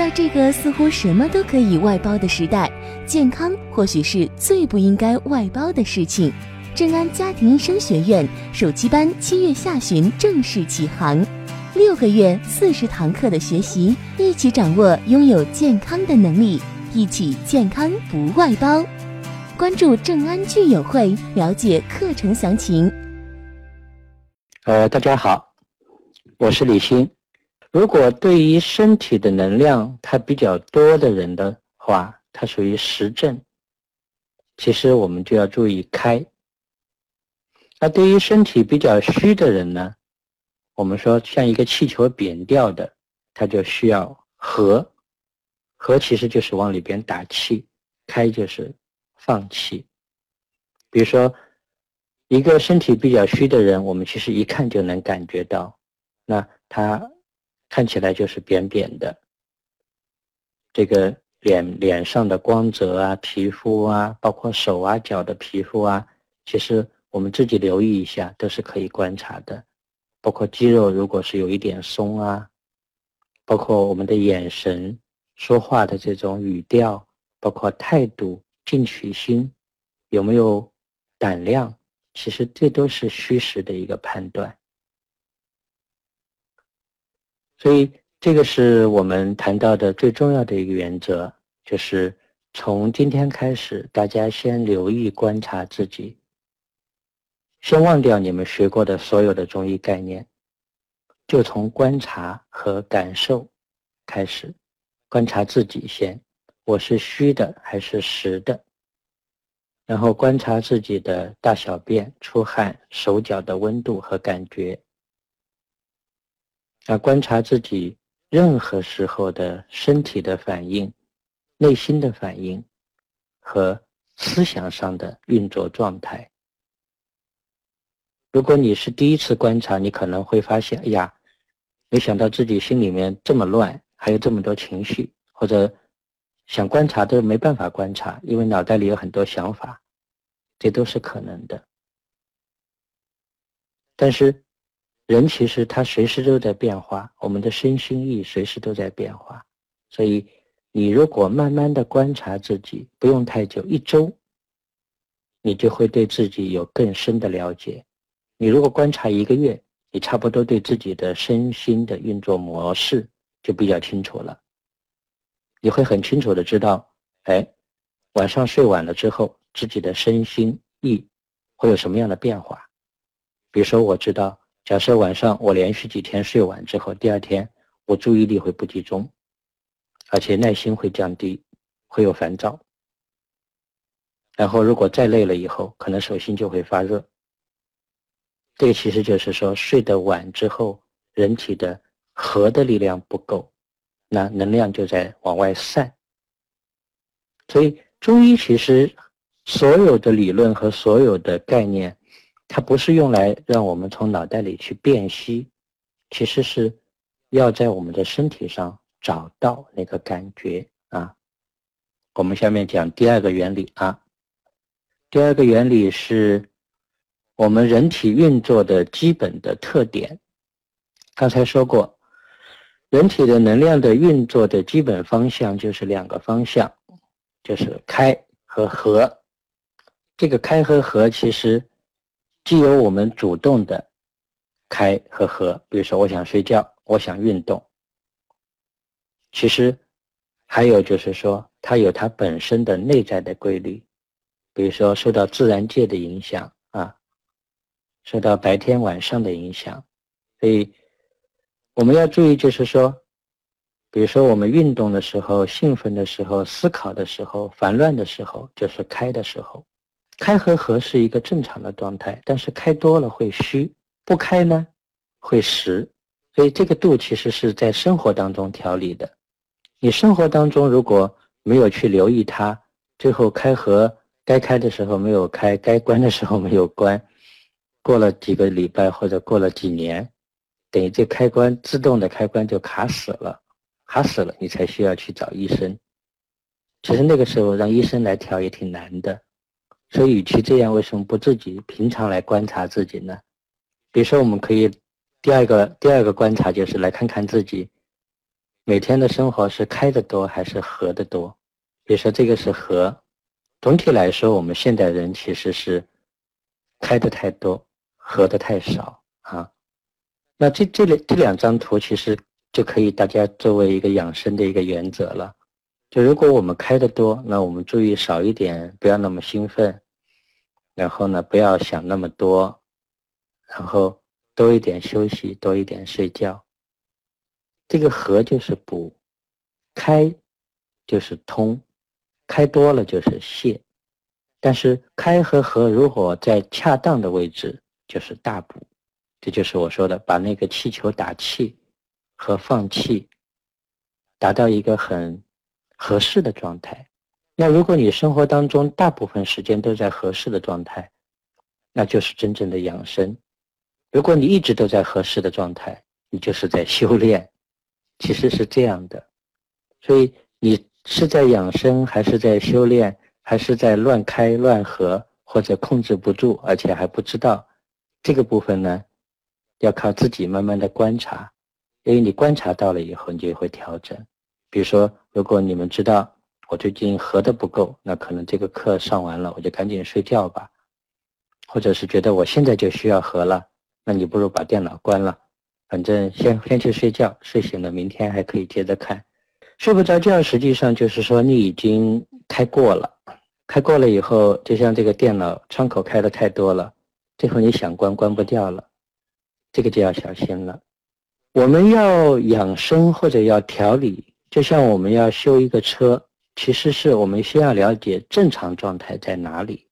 在这个似乎什么都可以外包的时代，健康或许是最不应该外包的事情。正安家庭医生学院暑期班七月下旬正式启航，六个月四十堂课的学习，一起掌握拥有健康的能力，一起健康不外包。关注正安聚友会，了解课程详情。呃，大家好，我是李欣。如果对于身体的能量它比较多的人的话，它属于实症，其实我们就要注意开。那对于身体比较虚的人呢，我们说像一个气球扁掉的，它就需要合，合其实就是往里边打气，开就是放气。比如说，一个身体比较虚的人，我们其实一看就能感觉到，那他看起来就是扁扁的，这个脸脸上的光泽啊、皮肤啊，包括手啊、脚的皮肤啊，其实。我们自己留意一下，都是可以观察的，包括肌肉如果是有一点松啊，包括我们的眼神、说话的这种语调，包括态度、进取心，有没有胆量，其实这都是虚实的一个判断。所以这个是我们谈到的最重要的一个原则，就是从今天开始，大家先留意观察自己。先忘掉你们学过的所有的中医概念，就从观察和感受开始，观察自己先，我是虚的还是实的？然后观察自己的大小便、出汗、手脚的温度和感觉，啊，观察自己任何时候的身体的反应、内心的反应和思想上的运作状态。如果你是第一次观察，你可能会发现，哎呀，没想到自己心里面这么乱，还有这么多情绪，或者想观察都没办法观察，因为脑袋里有很多想法，这都是可能的。但是，人其实他随时都在变化，我们的身心意随时都在变化，所以你如果慢慢的观察自己，不用太久，一周，你就会对自己有更深的了解。你如果观察一个月，你差不多对自己的身心的运作模式就比较清楚了。你会很清楚的知道，哎，晚上睡晚了之后，自己的身心意会有什么样的变化。比如说，我知道，假设晚上我连续几天睡晚之后，第二天我注意力会不集中，而且耐心会降低，会有烦躁。然后，如果再累了以后，可能手心就会发热。这个其实就是说，睡得晚之后，人体的核的力量不够，那能量就在往外散。所以中医其实所有的理论和所有的概念，它不是用来让我们从脑袋里去辨析，其实是要在我们的身体上找到那个感觉啊。我们下面讲第二个原理啊，第二个原理是。我们人体运作的基本的特点，刚才说过，人体的能量的运作的基本方向就是两个方向，就是开和合。这个开和合其实既有我们主动的开和合，比如说我想睡觉，我想运动。其实还有就是说，它有它本身的内在的规律，比如说受到自然界的影响啊。受到白天晚上的影响，所以我们要注意，就是说，比如说我们运动的时候、兴奋的时候、思考的时候、烦乱的时候，就是开的时候。开和合是一个正常的状态，但是开多了会虚，不开呢会实。所以这个度其实是在生活当中调理的。你生活当中如果没有去留意它，最后开合该开的时候没有开，该关的时候没有关。过了几个礼拜或者过了几年，等于这开关自动的开关就卡死了，卡死了，你才需要去找医生。其实那个时候让医生来调也挺难的，所以与其这样，为什么不自己平常来观察自己呢？比如说，我们可以第二个第二个观察就是来看看自己每天的生活是开的多还是合的多？比如说这个是合，总体来说，我们现代人其实是开的太多，合的太少啊。那这这两这两张图其实就可以大家作为一个养生的一个原则了。就如果我们开的多，那我们注意少一点，不要那么兴奋，然后呢，不要想那么多，然后多一点休息，多一点睡觉。这个合就是补，开就是通，开多了就是泄。但是开和合如果在恰当的位置，就是大补。这就是我说的，把那个气球打气和放气达到一个很。合适的状态。那如果你生活当中大部分时间都在合适的状态，那就是真正的养生。如果你一直都在合适的状态，你就是在修炼。其实是这样的。所以你是在养生，还是在修炼，还是在乱开乱合，或者控制不住，而且还不知道这个部分呢？要靠自己慢慢的观察，因为你观察到了以后，你就会调整。比如说，如果你们知道我最近合的不够，那可能这个课上完了，我就赶紧睡觉吧。或者是觉得我现在就需要合了，那你不如把电脑关了，反正先先去睡觉，睡醒了明天还可以接着看。睡不着觉，实际上就是说你已经开过了，开过了以后，就像这个电脑窗口开的太多了，最后你想关关不掉了，这个就要小心了。我们要养生或者要调理。就像我们要修一个车，其实是我们先要了解正常状态在哪里，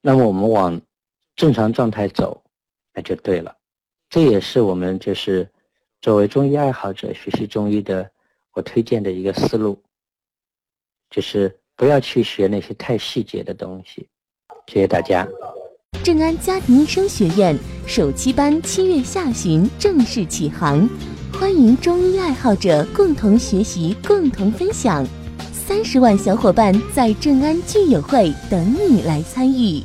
那么我们往正常状态走，那就对了。这也是我们就是作为中医爱好者学习中医的，我推荐的一个思路，就是不要去学那些太细节的东西。谢谢大家。正安家庭医生学院首期班七月下旬正式启航。欢迎中医爱好者共同学习、共同分享，三十万小伙伴在正安聚友会等你来参与。